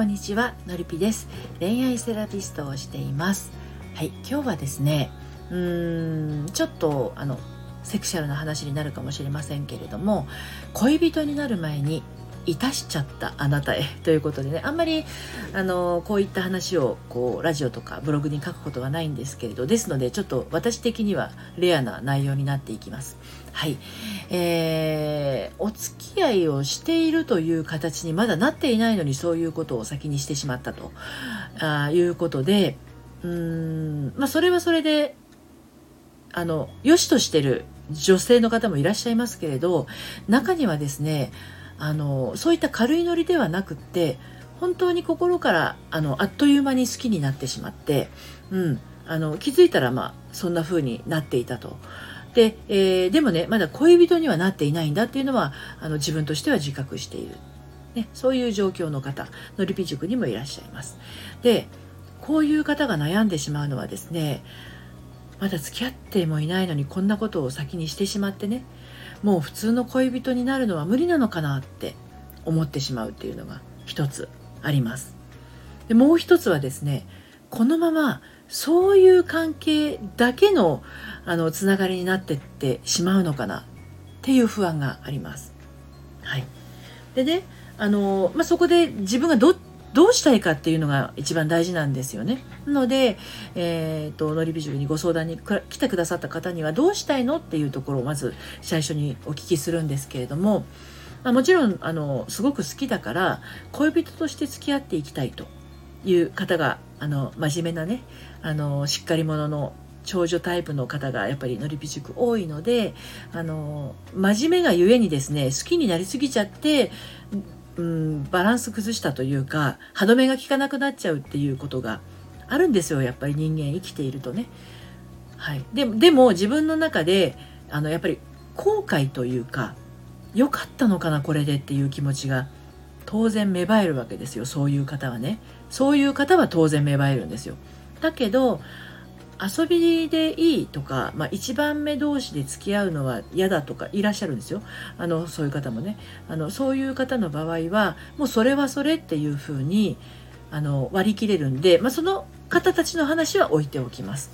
こんにちはのりぴです。恋愛セラピストをしています。はい今日はですねうーんちょっとあのセクシャルな話になるかもしれませんけれども恋人になる前にいたしちゃったあなたへということでねあんまりあのこういった話をこうラジオとかブログに書くことはないんですけれどですのでちょっと私的にはレアな内容になっていきます。はい。えー、お付き合いをしているという形にまだなっていないのにそういうことを先にしてしまったと。あいうことでうーんまあそれはそれであの良しとしてる女性の方もいらっしゃいますけれど中にはですねあのそういった軽いノリではなくって本当に心からあのあっという間に好きになってしまって、うん、あの気づいたらまあそんな風になっていたと。で,、えー、でもねまだ恋人にはなっていないんだっていうのはあの自分としては自覚している、ね、そういう状況の方のりぴ塾にもいらっしゃいます。でこういう方が悩んでしまうのはですねまだ付き合ってもいないのにこんなことを先にしてしまってねもう普通の恋人になるのは無理なのかなって思ってしまうっていうのが一つあります。でもう一つはですねこのままそういう関係だけのあのつながりになってってしまうのかなっていう不安があります。はい、でねあの、まあ、そこで自分がどどうしたいかっていうのが一番大事なんですよね。なので、えーと、のりび塾にご相談に来てくださった方にはどうしたいのっていうところをまず最初にお聞きするんですけれども、まあ、もちろんあのすごく好きだから恋人として付き合っていきたいという方があの真面目なねあのしっかり者の長女タイプの方がやっぱりのりぴ塾多いのであの真面目がゆえにですね好きになりすぎちゃってうん、バランス崩したというか歯止めが効かなくなっちゃうっていうことがあるんですよ。やっぱり人間生きているとね。はい、ででも自分の中であのやっぱり後悔というか良かったのかなこれでっていう気持ちが当然芽生えるわけですよ。そういう方はね。そういう方は当然芽生えるんですよ。だけど遊びでいいとか、まあ、一番目同士で付き合うのは嫌だとかいらっしゃるんですよあのそういう方もねあのそういう方の場合はもうそれはそれっていうふうにあの割り切れるんで、まあ、その方たちの話は置いておきます。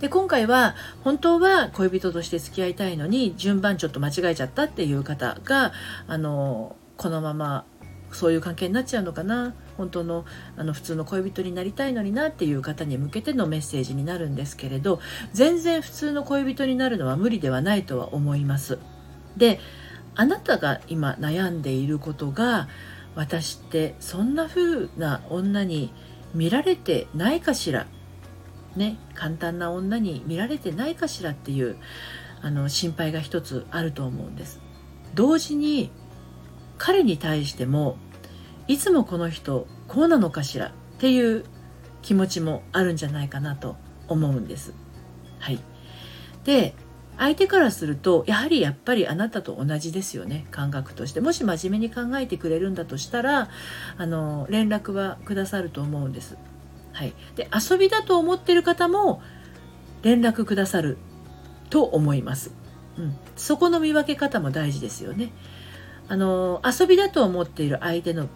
で今回は本当は恋人として付き合いたいのに順番ちょっと間違えちゃったっていう方があのこのままそういう関係になっちゃうのかな本当のあの普通の恋人になりたいのになっていう方に向けてのメッセージになるんですけれど全然普通の恋人になるのは無理ではないとは思います。であなたが今悩んでいることが私ってそんな風な女に見られてないかしらね簡単な女に見られてないかしらっていうあの心配が一つあると思うんです。同時に彼に対してもいつもこの人こうなのかしらっていう気持ちもあるんじゃないかなと思うんです。はい、で相手からするとやはりやっぱりあなたと同じですよね感覚としてもし真面目に考えてくれるんだとしたらあの連絡はくださると思うんです。はい、で遊びだと思ってる方も連絡くださると思います。うん、そこの見分け方も大事ですよね。あの遊びだと思っている相手の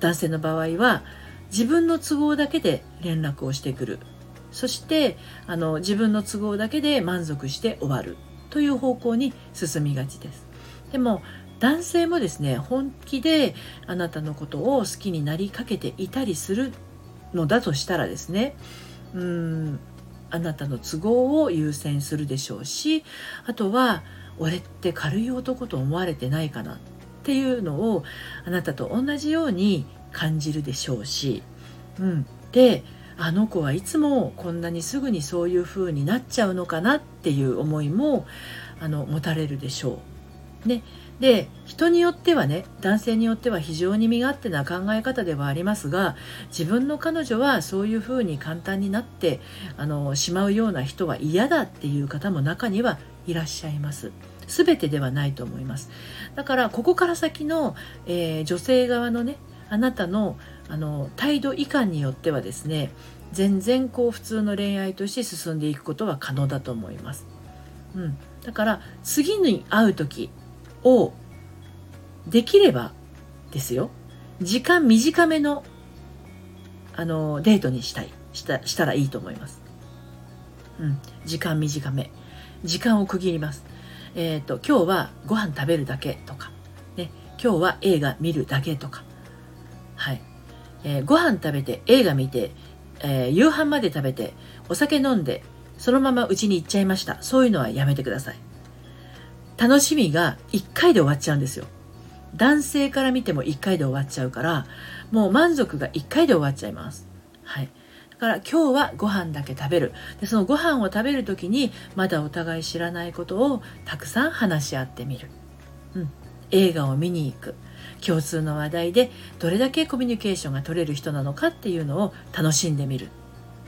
男性の場合は自分の都合だけで連絡をしてくる。そしてあの自分の都合だけで満足して終わる。という方向に進みがちです。でも男性もですね本気であなたのことを好きになりかけていたりするのだとしたらですねうんあなたの都合を優先するでしょうしあとは俺って軽い男と思われてないかな。っていうのをあなたと同じように感じるでしょうし、うん、であの子はいつもこんなにすぐにそういう風になっちゃうのかなっていう思いもあの持たれるでしょう。ね、で人によってはね男性によっては非常に身勝手な考え方ではありますが自分の彼女はそういうふうに簡単になってあのしまうような人は嫌だっていう方も中にはいらっしゃいます。全てではないと思います。だからここから先の、えー、女性側のねあなたのあの態度いかんによってはですね全然こう普通の恋愛として進んでいくことは可能だと思います、うん、だから次に会う時をできればですよ。時間短めのあのデートにしたい。したしたらいいと思います。うん、時間短め。時間を区切ります。え、ー、と今日はご飯食べるだけとか、ね、今日は映画見るだけとか、はい、えー、ご飯食べて映画見て、えー、夕飯まで食べてお酒飲んでそのまま家に行っちゃいました。そういうのはやめてください。楽しみが1回で終わっちゃうんですよ。男性から見ても1回で終わっちゃうからもう満足が1回で終わっちゃいます。はい。から今日はご飯だけ食べる。でそのご飯を食べる時にまだお互い知らないことをたくさん話し合ってみる、うん、映画を見に行く。共通の話題でどれだけコミュニケーションが取れる人なのかっていうのを楽しんでみる。っ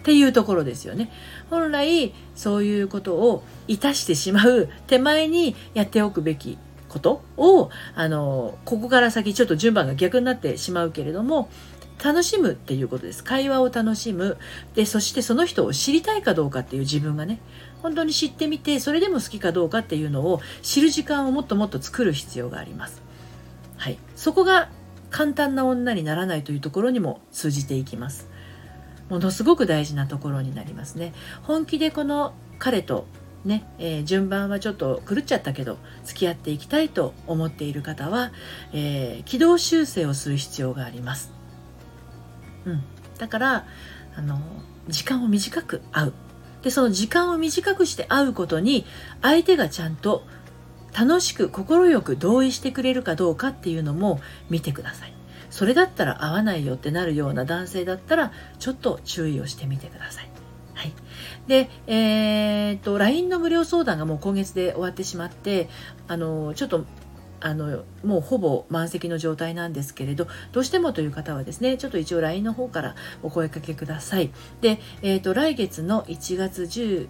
ていうところですよね。本来そういうことをいたしてしまう手前にやっておくべきことをあのここから先ちょっと順番が逆になってしまうけれども楽しむっていうことです。会話を楽しむ。で、そしてその人を知りたいかどうかっていう自分がね、本当に知ってみて、それでも好きかどうかっていうのを知る時間をもっともっと作る必要があります。はい、そこが簡単な女にならないというところにも通じていきますものすごく大事なところになりますね本気でこの彼とね、えー、順番はちょっと狂っちゃったけど付き合っていきたいと思っている方は、えー、軌道修正をする必要があります、うん、だからあの時間を短く会うでその時間を短くして会うことに相手がちゃんと楽しく快く同意してくれるかどうかっていうのも見てください。それだったら合わないよってなるような男性だったらちょっと注意をしてみてください。はい。で、えー、っと、LINE の無料相談がもう今月で終わってしまって、あの、ちょっとあのもうほぼ満席の状態なんですけれどどうしてもという方はですねちょっと一応 LINE の方からお声かけください。で、えーと来月の1月19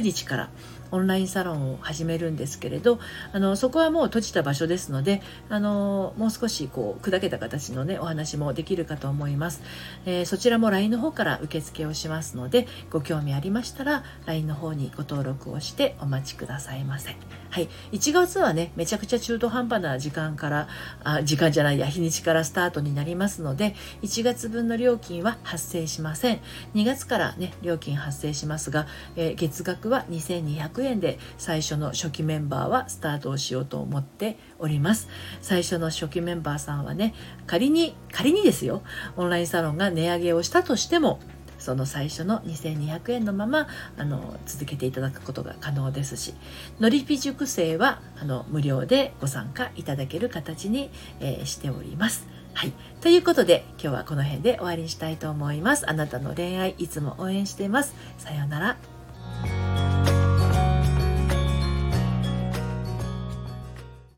日からオンラインサロンを始めるんですけれどあのそこはもう閉じた場所ですのであのもう少しこう砕けた形のねお話もできるかと思います、えー、そちらも LINE の方から受付をしますのでご興味ありましたら LINE の方にご登録をしてお待ちくださいませ。はい。1月はねめちゃくちゃ中途半端な時間からあ時間じゃないや日にちからスタートになりますので1月分の料金は発生しません。2月からね料金発生しますが、えー、月額は2200 100円で最初の初期メンバーはスタートをしようと思っております最初の初期メンバーさんはね仮に仮にですよオンラインサロンが値上げをしたとしてもその最初の2200円のままあの続けていただくことが可能ですしのりぴ塾生はあの無料でご参加いただける形に、えー、しております。はい。ということで、今日はこの辺で終わりにしたいと思います。あなたの恋愛いつも応援しています。さようなら。